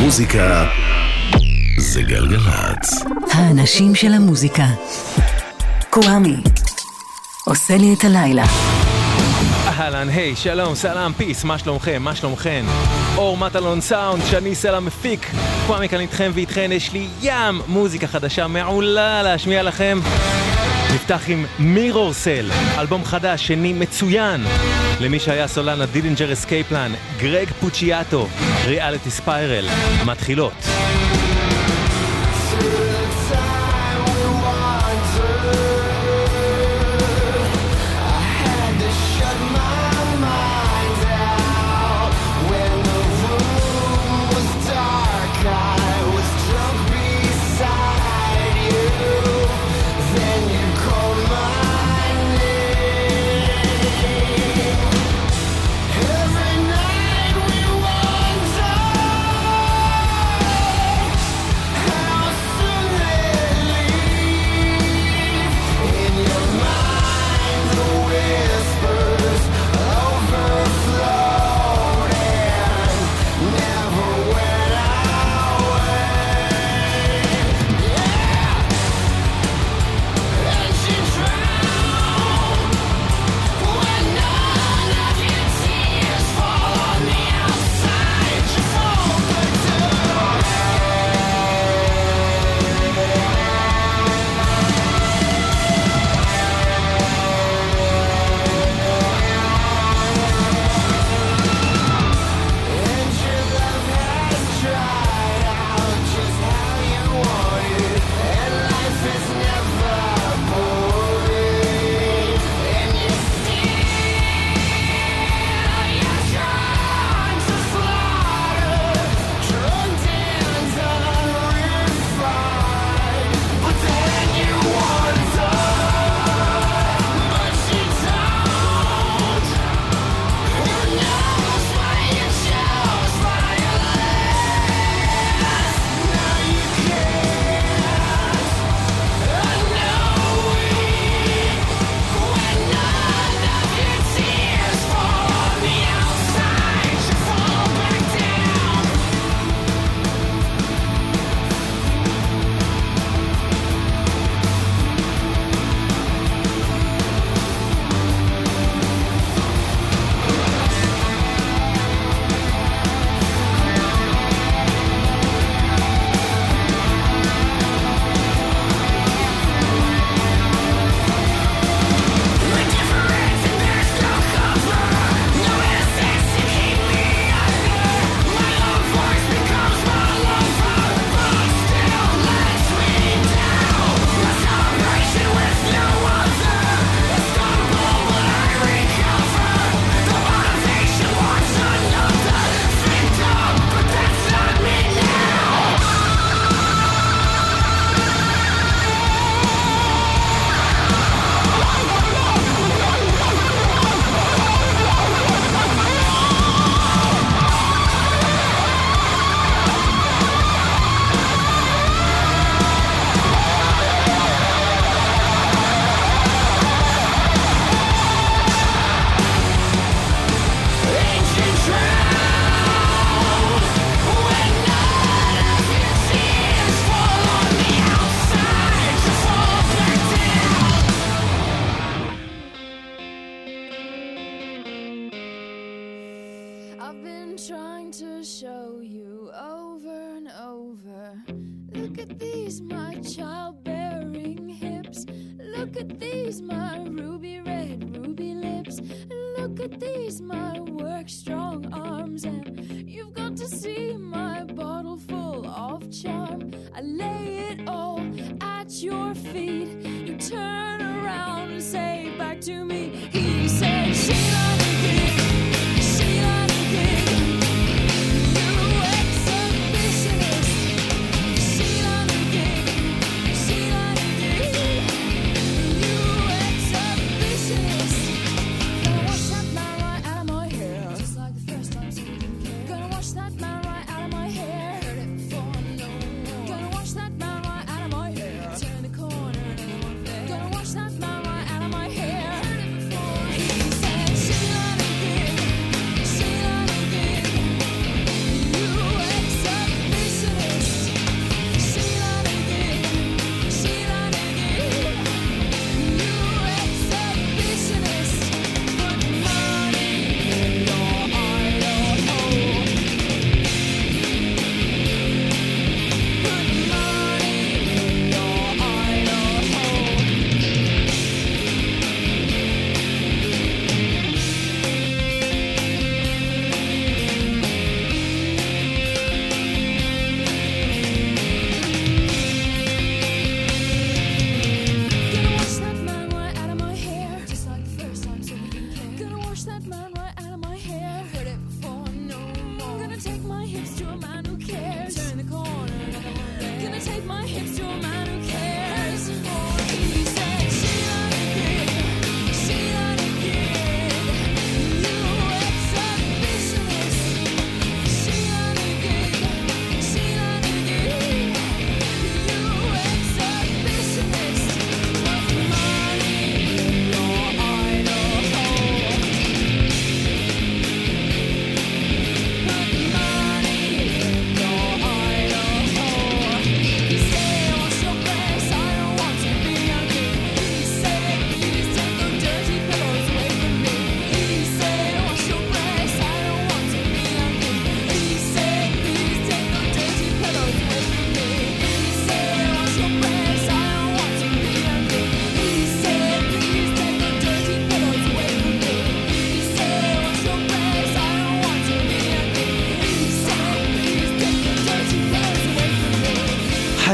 מוזיקה זה גלגלצ. האנשים של המוזיקה. קוואמי. עושה לי את הלילה. אהלן, היי, שלום, סלאם, פיס, מה שלומכם, מה שלומכן? אור מטלון סאונד, שני סלאם מפיק, קוואמי כאן איתכם ואיתכן, יש לי ים מוזיקה חדשה מעולה להשמיע לכם. נפתח עם מירור סל, אלבום חדש, שני מצוין. למי שהיה סולן ה Dillinger Escape Plan, גרג פוצ'יאטו, Reality Spiral, מתחילות.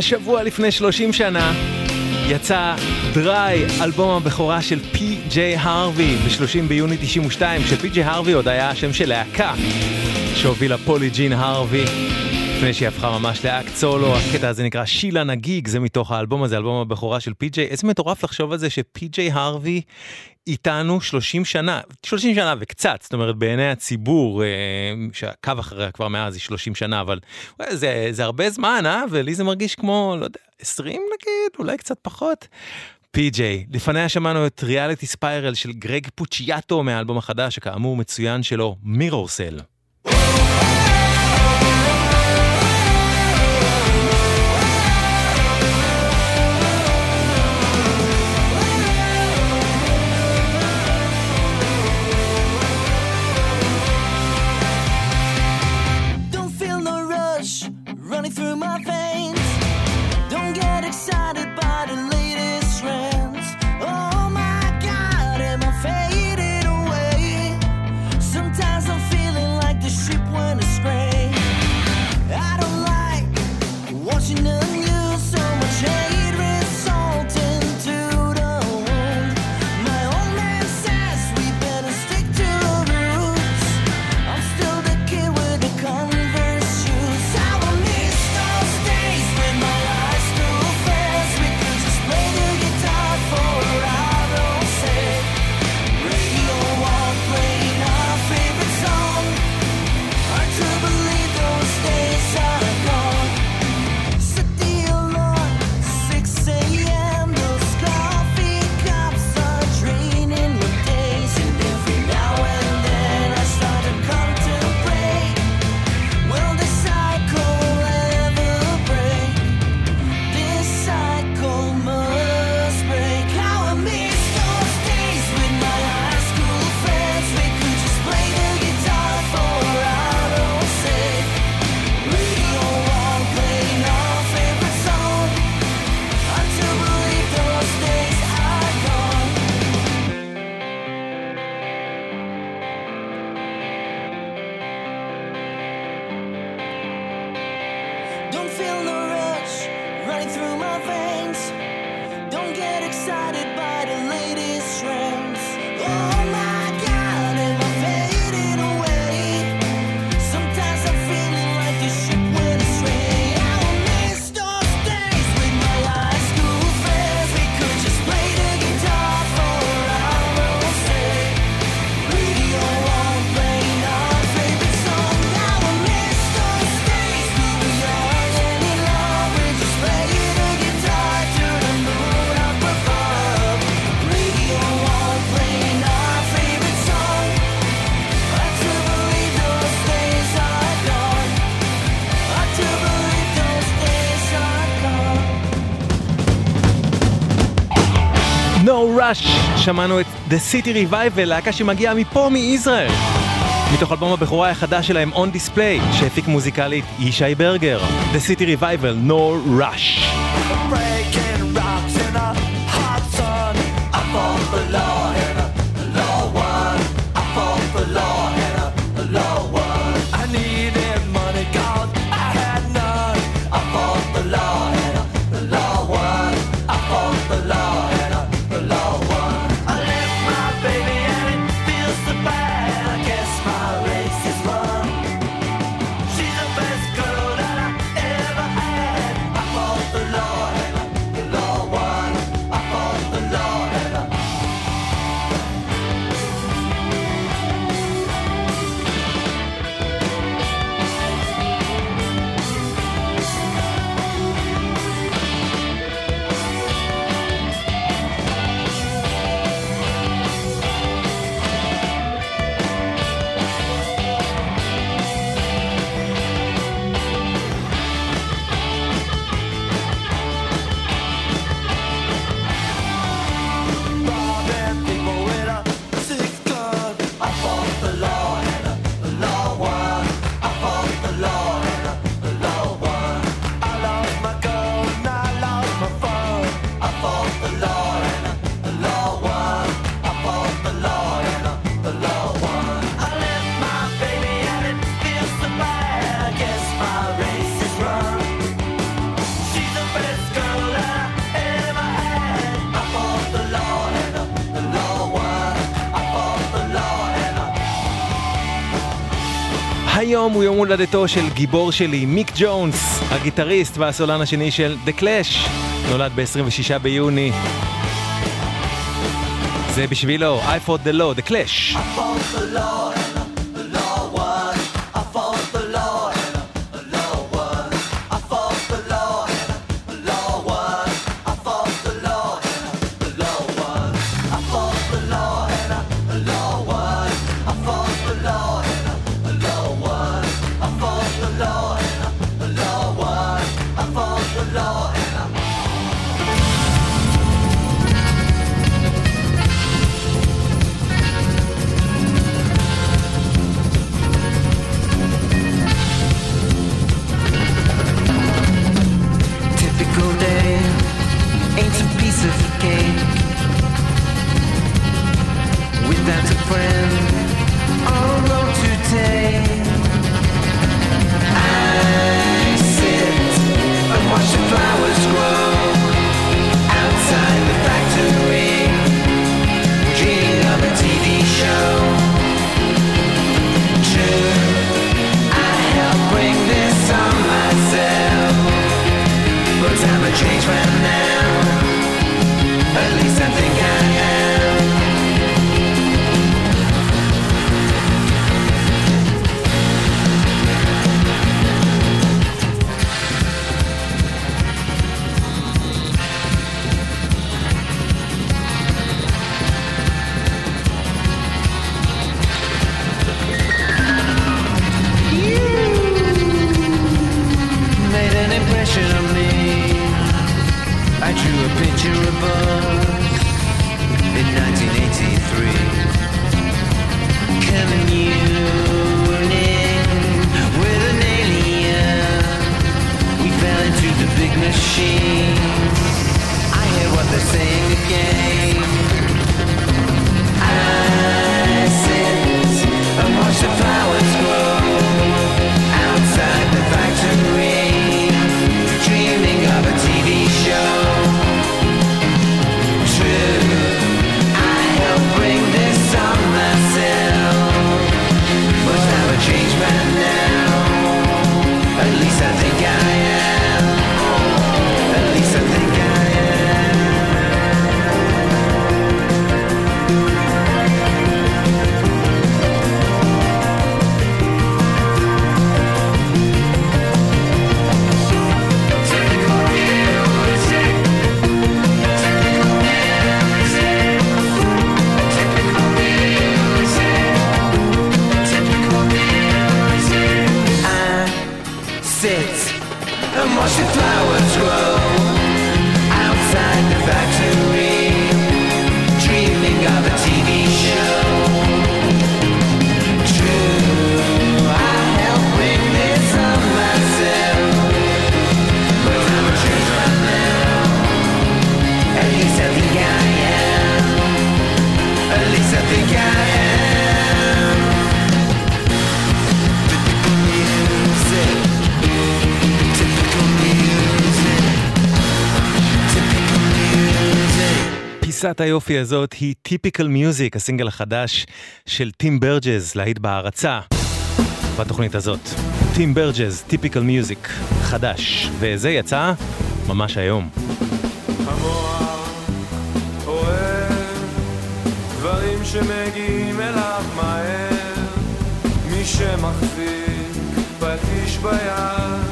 השבוע לפני 30 שנה יצא דריי, אלבום הבכורה של פי ג'יי הרווי ב-30 ביוני 92, כשפי ג'יי הרווי עוד היה השם של להקה שהובילה פולי ג'ין הרווי. לפני שהיא הפכה ממש לאקט סולו, הקטע הזה נקרא שילה נגיג, זה מתוך האלבום הזה, אלבום הבכורה של פי.ג'יי. איזה מטורף לחשוב על זה שפי.ג'יי הרווי איתנו 30 שנה, 30 שנה וקצת, זאת אומרת בעיני הציבור, אה, שעקב אחריה כבר מאז היא 30 שנה, אבל זה, זה הרבה זמן, אה? ולי זה מרגיש כמו, לא יודע, 20 נגיד, אולי קצת פחות. פי.ג'יי, לפניה שמענו את ריאליטי ספיירל של גרג פוצ'יאטו מהאלבום החדש, שכאמור מצוין שלו, מירור סל. שמענו את The City Revival, להקה שמגיעה מפה, מישראל. מתוך אלבום הבכורה החדש שלהם, On Display, שהפיק מוזיקלית ישי ברגר. The City Revival, No Rush. היום הוא יום הולדתו של גיבור שלי, מיק ג'ונס, הגיטריסט והסולן השני של The Clash, נולד ב-26 ביוני. זה בשבילו, I fought the law, The Clash. I fought the law. פיסת היופי הזאת היא טיפיקל מיוזיק, הסינגל החדש של טים ברג'ז, להיט בהערצה בתוכנית הזאת. טים ברג'ז, טיפיקל מיוזיק, חדש, וזה יצא ממש היום. שמגיעים אליו מהר, מי שמחזיק פטיש ביד,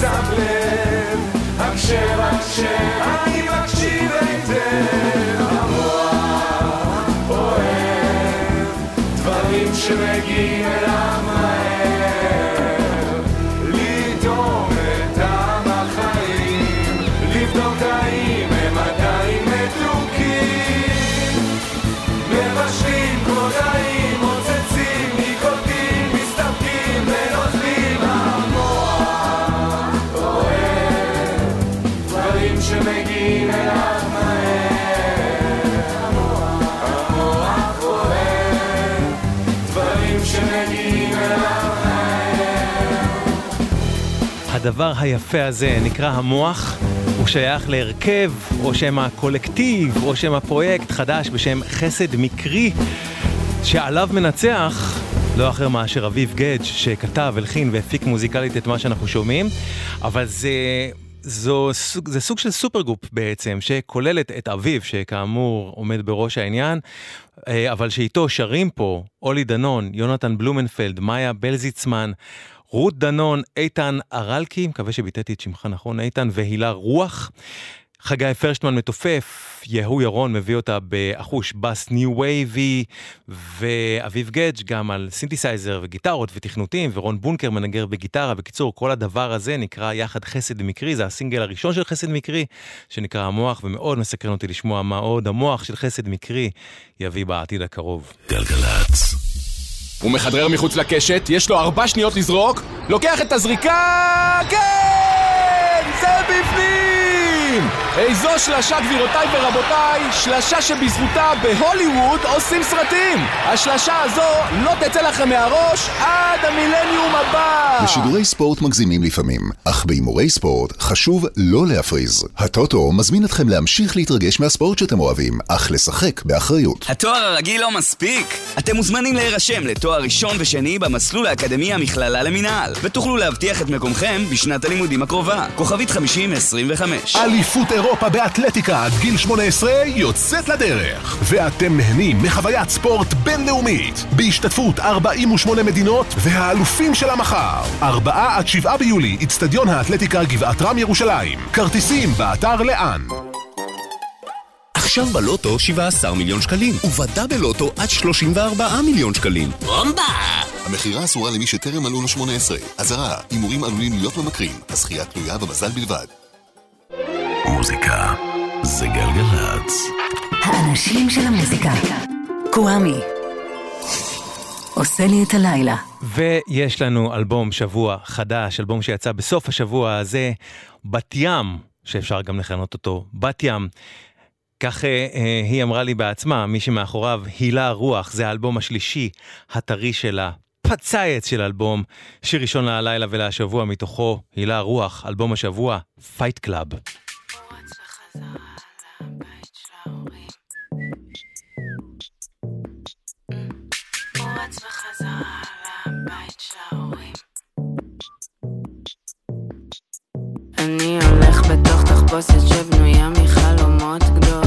שם לב, הקשב, הקשב, אני מקשיב היטב. המוח אוהב דברים שמגיעים הדבר היפה הזה נקרא המוח, הוא שייך להרכב, או שם הקולקטיב, או שם הפרויקט חדש בשם חסד מקרי, שעליו מנצח לא אחר מאשר אביב גדג' שכתב, הלחין והפיק מוזיקלית את מה שאנחנו שומעים, אבל זה... זו, זה סוג של supergroup בעצם, שכוללת את אביב, שכאמור עומד בראש העניין, אה, אבל שאיתו שרים פה אולי דנון, יונתן בלומנפלד, מאיה בלזיצמן, רות דנון, איתן ארלקי, מקווה שביטאתי את שמך נכון, איתן, והילה רוח. חגי פרשטמן מתופף, יהוא ירון מביא אותה באחוש בס new wave י, ואביב גדג' גם על סינתסייזר וגיטרות ותכנותים, ורון בונקר מנגן בגיטרה. בקיצור, כל הדבר הזה נקרא יחד חסד מקרי, זה הסינגל הראשון של חסד מקרי, שנקרא המוח, ומאוד מסקרן אותי לשמוע מה עוד המוח של חסד מקרי יביא בעתיד הקרוב. גלגלצ. הוא מחדרר מחוץ לקשת, יש לו ארבע שניות לזרוק, לוקח את הזריקה... כן! זה בפנים! איזו שלשה גבירותיי ורבותיי, שלשה שבזכותה בהוליווד עושים סרטים! השלשה הזו לא תצא לכם מהראש עד המילניום הבא! בשידורי ספורט מגזימים לפעמים, אך בהימורי ספורט חשוב לא להפריז. הטוטו מזמין אתכם להמשיך להתרגש מהספורט שאתם אוהבים, אך לשחק באחריות. התואר הרגיל לא מספיק? אתם מוזמנים להירשם לתואר ראשון ושני במסלול האקדמי המכללה למינהל, ותוכלו להבטיח את מקומכם בשנת הלימודים הקרובה. כוכבית 5025. אליפות אירופה באתלטיקה עד גיל 18 יוצאת לדרך ואתם נהנים מחוויית ספורט בינלאומית בהשתתפות 48 מדינות והאלופים של המחר 4 עד 7 ביולי, אצטדיון האתלטיקה גבעת רם ירושלים כרטיסים באתר לאן עכשיו בלוטו 17 מיליון שקלים, ובדה בלוטו עד 34 מיליון שקלים. בומבה! המכירה אסורה למי שטרם מלאו לו 18. אזהרה, הימורים עלולים להיות ממכרים. הזכייה תלויה במזל בלבד. מוזיקה זה גלגלצ. האנשים של המוזיקה. קוואמי. עושה לי את הלילה. ויש לנו אלבום שבוע חדש, אלבום שיצא בסוף השבוע הזה, בת ים, שאפשר גם לכנות אותו בת ים. כך אה, אה, היא אמרה לי בעצמה, מי שמאחוריו הילה רוח, זה האלבום השלישי הטרי שלה, פצייץ של אלבום, שיר ראשון להלילה ולהשבוע מתוכו, הילה רוח, אלבום השבוע, Fight Club. רץ בחזרה לבית של ההורים. אני תחפושת שבנויה מחלומות גדולים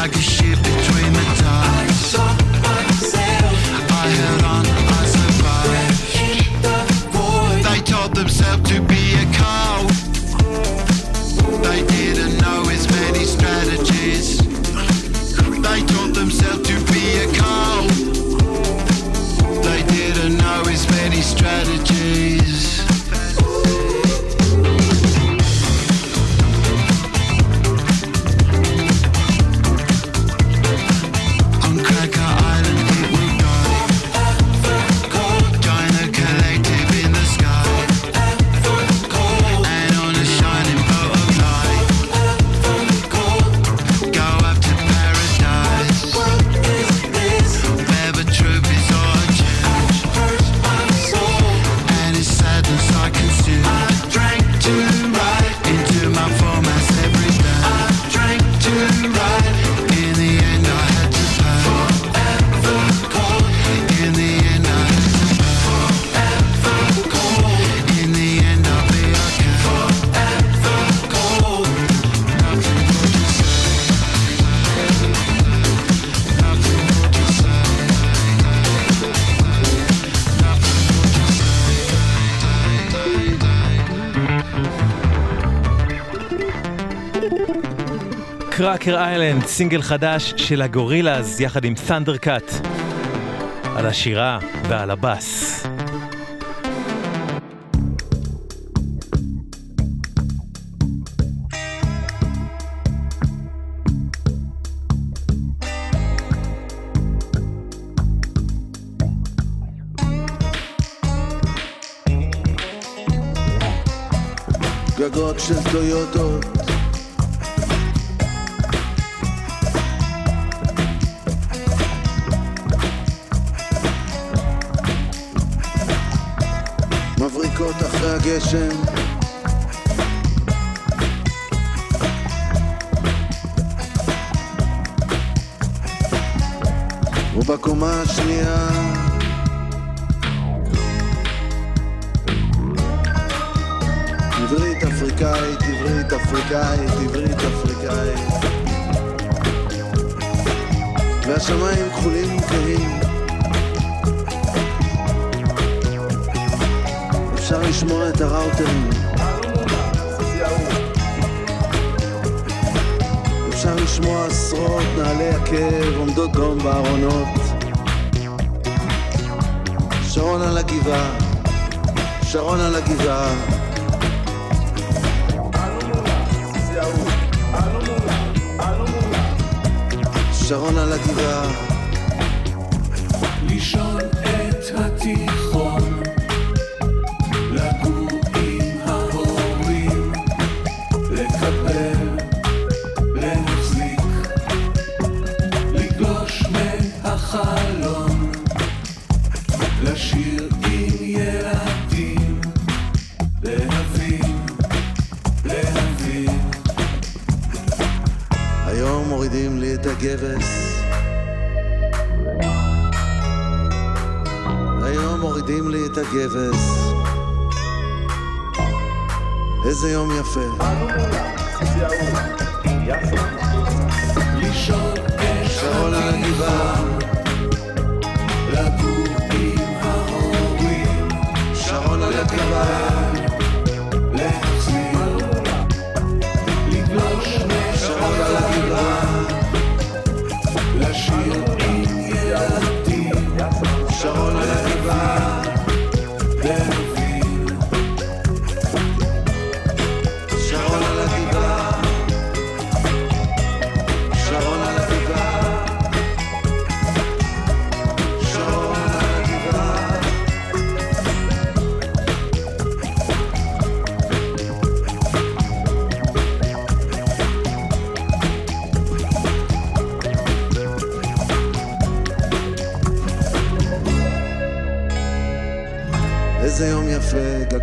Tagesschau. קראקר איילנד, סינגל חדש של הגורילאז יחד עם ת'נדר קאט על השירה ועל הבאס. גגות של טויוטות הגשם ובקומה השנייה. עברית אפריקאית, עברית אפריקאית, עברית אפריקאית. והשמיים כחולים כהים לשמוע את הראוטרים. אפשר לשמוע עשרות נעלי עקב עומדות דום בארונות. שרון על הגבעה שרון על הגבעה. שרון על הגבעה. לישון את התיכון, מורידים לי את הגבס. איזה יום יפה. לישון שרון על הגבעה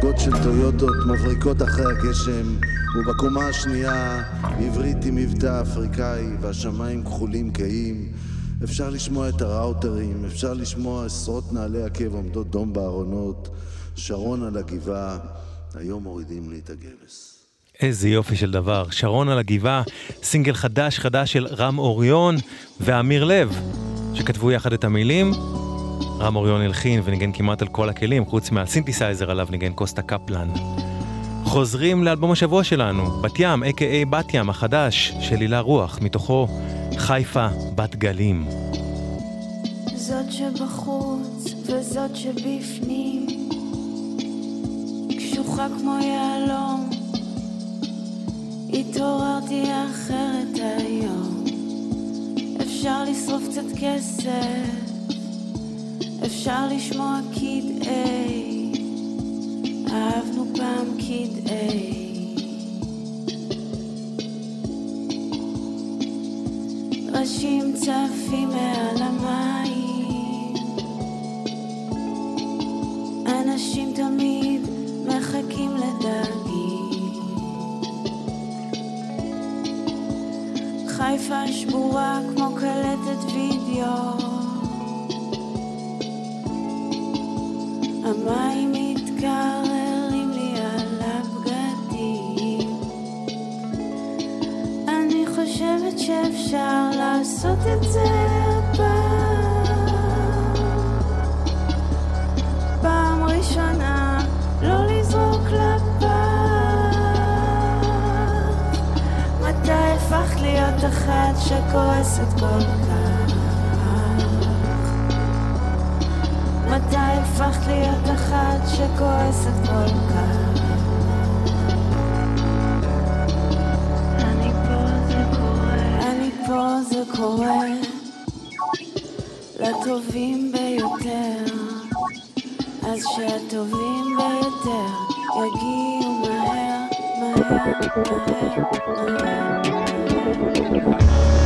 גגות של טויוטות מבריקות אחרי הגשם ובקומה השנייה עברית עם מבטא אפריקאי והשמיים כחולים כהים אפשר לשמוע את הראוטרים, אפשר לשמוע עשרות נעלי עקב עומדות דום בארונות שרון על הגבעה, היום מורידים לי את הגבס. איזה יופי של דבר. שרון על הגבעה, סינגל חדש חדש של רם אוריון ואמיר לב, שכתבו יחד את המילים. רם אוריון הלחין וניגן כמעט על כל הכלים, חוץ מהסינתסייזר עליו ניגן קוסטה קפלן. חוזרים לאלבום השבוע שלנו, בת ים, a.k.a בת ים החדש, של הילה רוח, מתוכו חיפה בת גלים. זאת שבחוץ וזאת שבפנים קשוחה כמו יהלום התעוררתי אחרת היום אפשר לשרוף קצת כסף אפשר לשמוע A. אהבנו פעם A. ראשים צפים מעל המים. אנשים תמיד מחכים לדגים חיפה שבורה כמו קלטת וידאו לעשות את זה פעם ראשונה, לא לזרוק לפח. מתי הפכת להיות אחת שכועסת כל כך? מתי הפכת להיות אחת שכועסת כל כך? קורה לטובים ביותר אז שהטובים ביותר יגיעו מהר, מהר, מהר, מהר, מהר.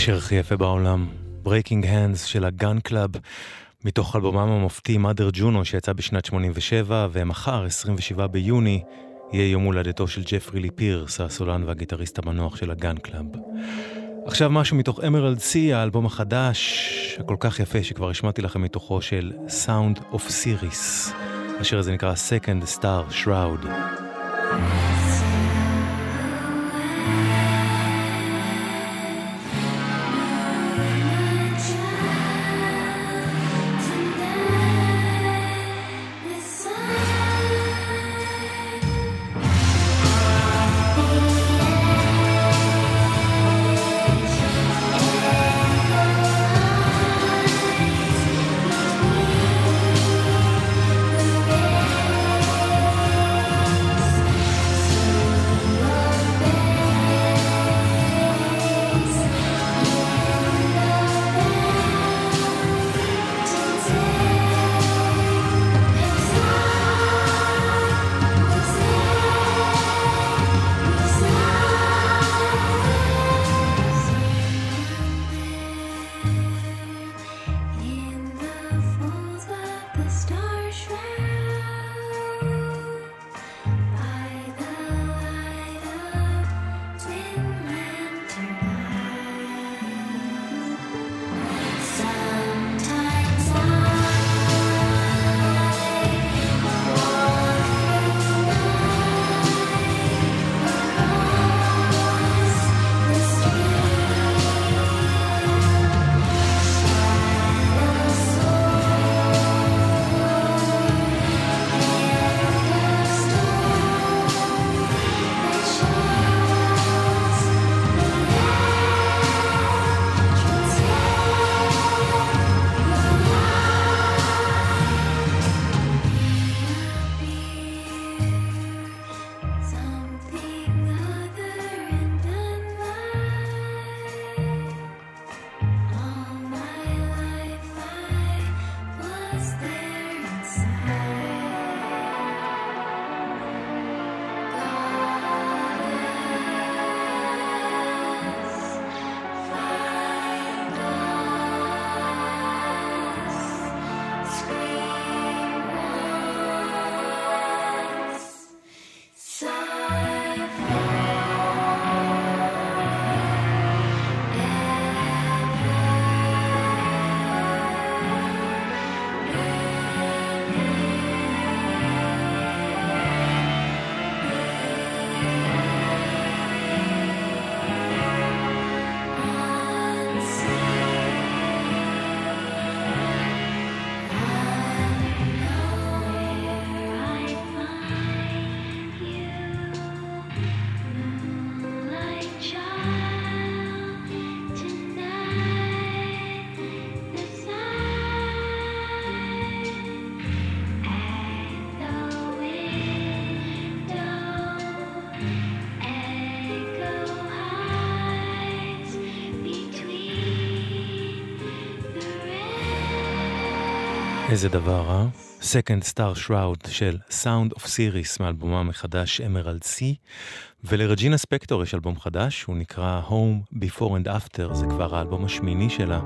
השיר הכי יפה בעולם, Breaking Hands של ה Gun Club, מתוך אלבומם המופתי Mother Juno שיצא בשנת 87, ומחר, 27 ביוני, יהיה יום הולדתו של ג'פרי לי פירס, הסולן והגיטריסט המנוח של ה Gun Club. עכשיו משהו מתוך Emerald Sea, האלבום החדש, הכל כך יפה שכבר השמעתי לכם מתוכו של Sound of Ceres. השיר הזה נקרא Second Star Shroud. איזה דבר, אה? Second Star Shroud של Sound of Series מאלבומה מחדש Emerald Sea ולרג'ינה ספקטור יש אלבום חדש, הוא נקרא Home Before and After, זה כבר האלבום השמיני שלה.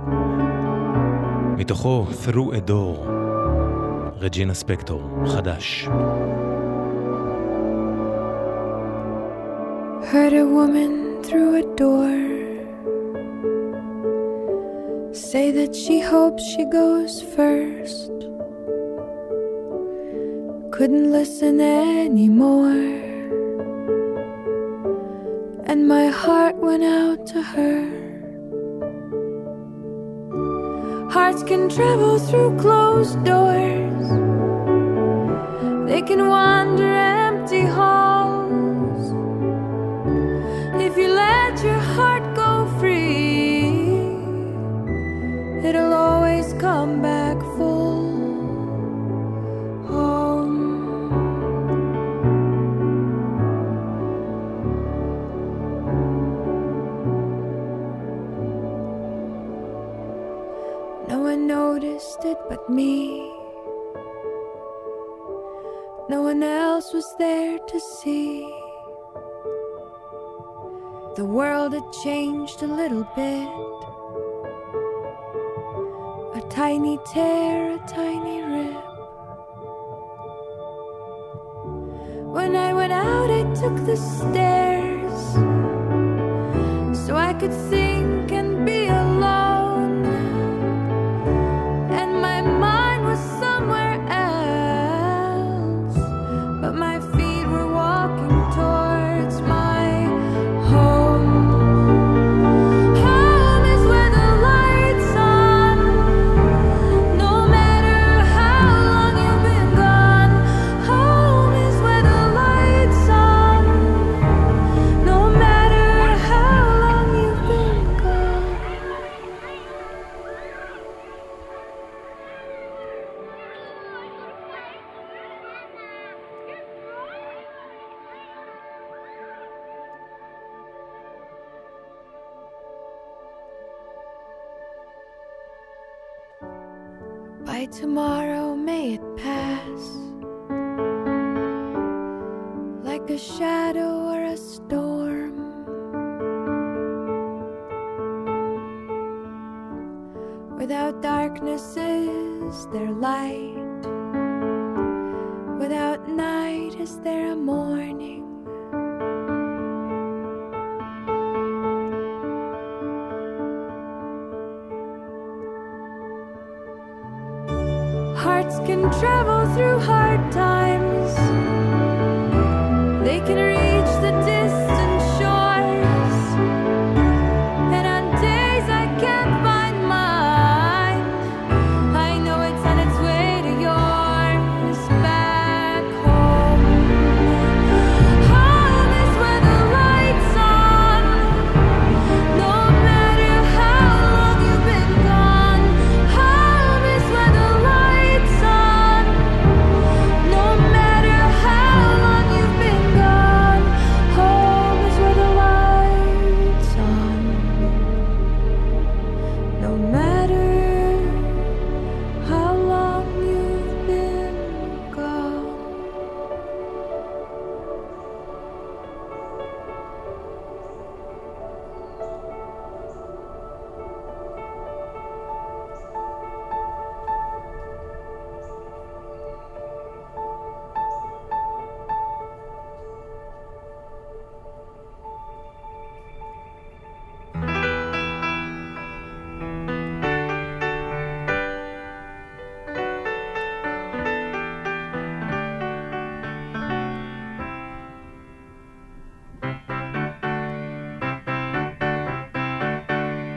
מתוכו Through a Door, רג'ינה ספקטור, חדש. Heard a woman through a door say that she hopes she goes first. Couldn't listen anymore. And my heart went out to her. Hearts can travel through closed doors. They can wander empty halls. Come back full home. No one noticed it but me. No one else was there to see. The world had changed a little bit. Tiny tear, a tiny rip. When I went out, I took the stairs so I could think Without darkness, is there light? Without night, is there a morning? Hearts can travel through hard times.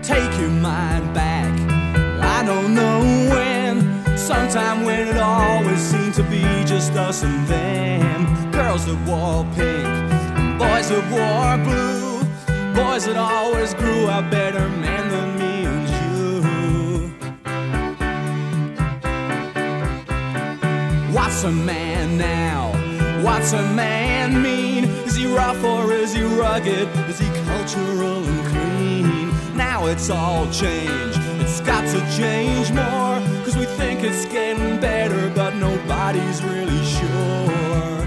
Take your mind back. I don't know when, sometime when it always seemed to be just us and them. Girls that wore pink, boys that wore blue, boys that always grew up better men than me and you. What's a man now? What's a man mean? Is he rough or is he rugged? Is he cultural and clean? Now it's all changed. It's got to change more. Cause we think it's getting better, but nobody's really sure.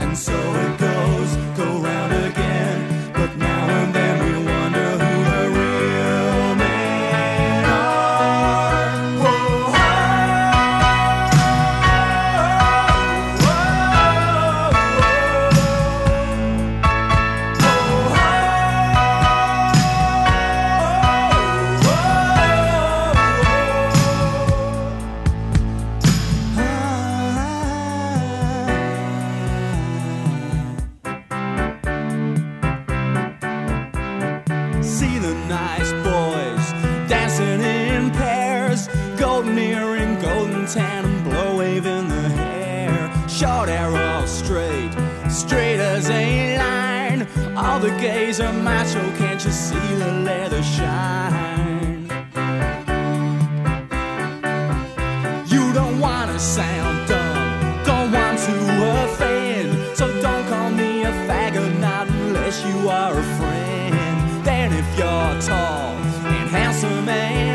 And so it goes, go round again. tall and handsome and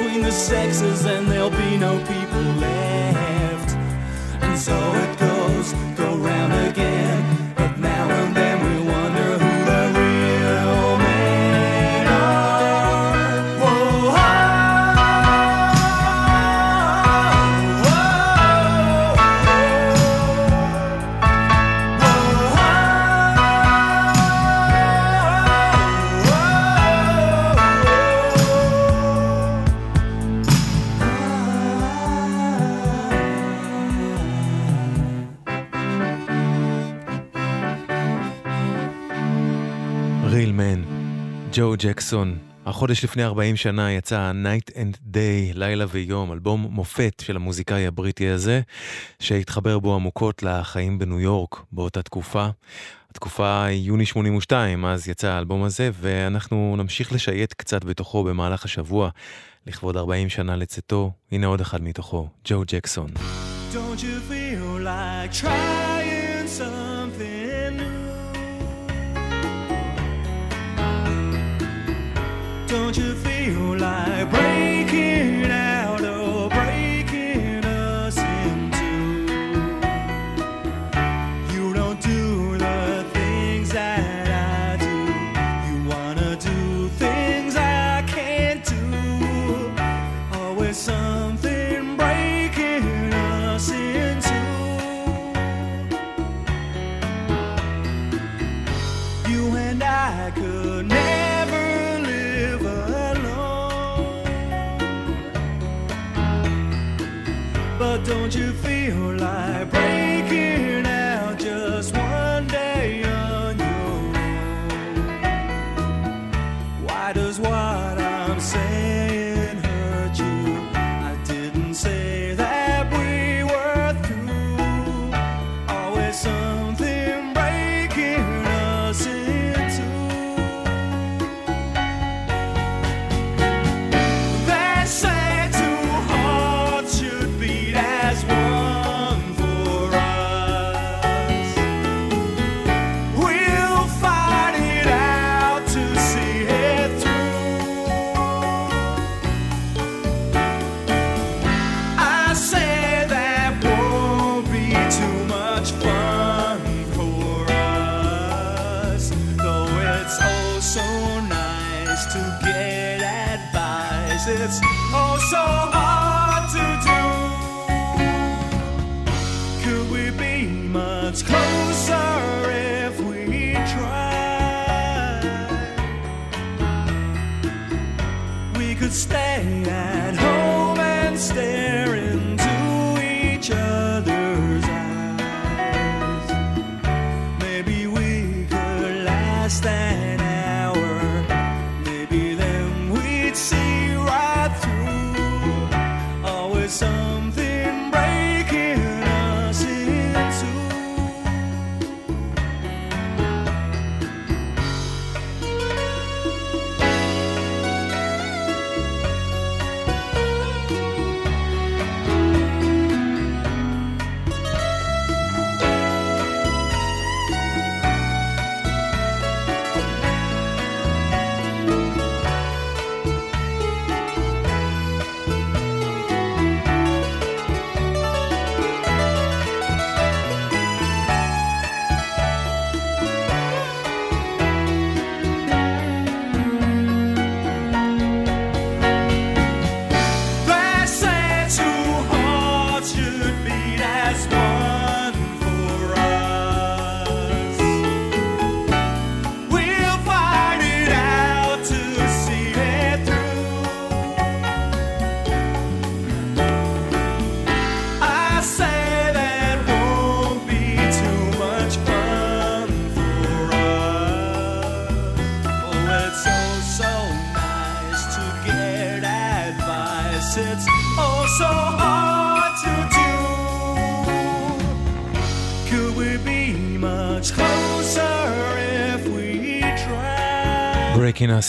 between the sexes and there'll be no peace. ג'ו ג'קסון. החודש לפני 40 שנה יצא Night and Day, לילה ויום, אלבום מופת של המוזיקאי הבריטי הזה, שהתחבר בו עמוקות לחיים בניו יורק באותה תקופה. התקופה היא יוני 82, אז יצא האלבום הזה, ואנחנו נמשיך לשייט קצת בתוכו במהלך השבוע, לכבוד 40 שנה לצאתו. הנה עוד אחד מתוכו, ג'ו ג'קסון. Don't you feel like trying? Don't you feel like breaking?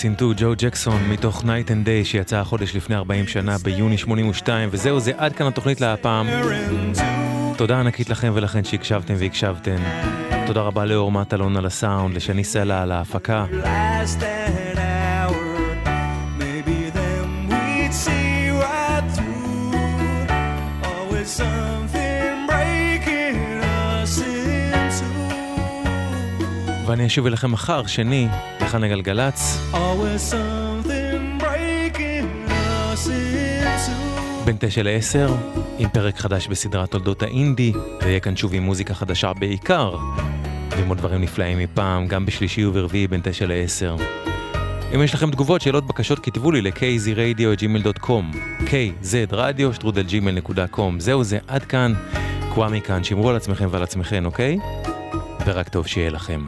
Into ג'ו ג'קסון מתוך Night and Day שיצא החודש לפני 40 שנה ביוני 82 וזהו זה עד כאן התוכנית להפעם תודה ענקית לכם ולכן שהקשבתם והקשבתן תודה רבה לאור מטלון על הסאונד, לשני סלע על ההפקה. ואני אשוב אליכם מחר, שני, in two. בין תשע לעשר, עם פרק חדש בסדרת תולדות האינדי, ויהיה כאן שוב עם מוזיקה חדשה בעיקר, ועם עוד דברים נפלאים מפעם, גם בשלישי וברביעי בין תשע לעשר. אם יש לכם תגובות, שאלות, בקשות, כתבו לי ל-kzradio.gmail.com kzradio שטרודל gmail.com זהו זה, עד כאן, קוואמי כאן, שמרו על עצמכם ועל עצמכם, אוקיי? ורק טוב שיהיה לכם.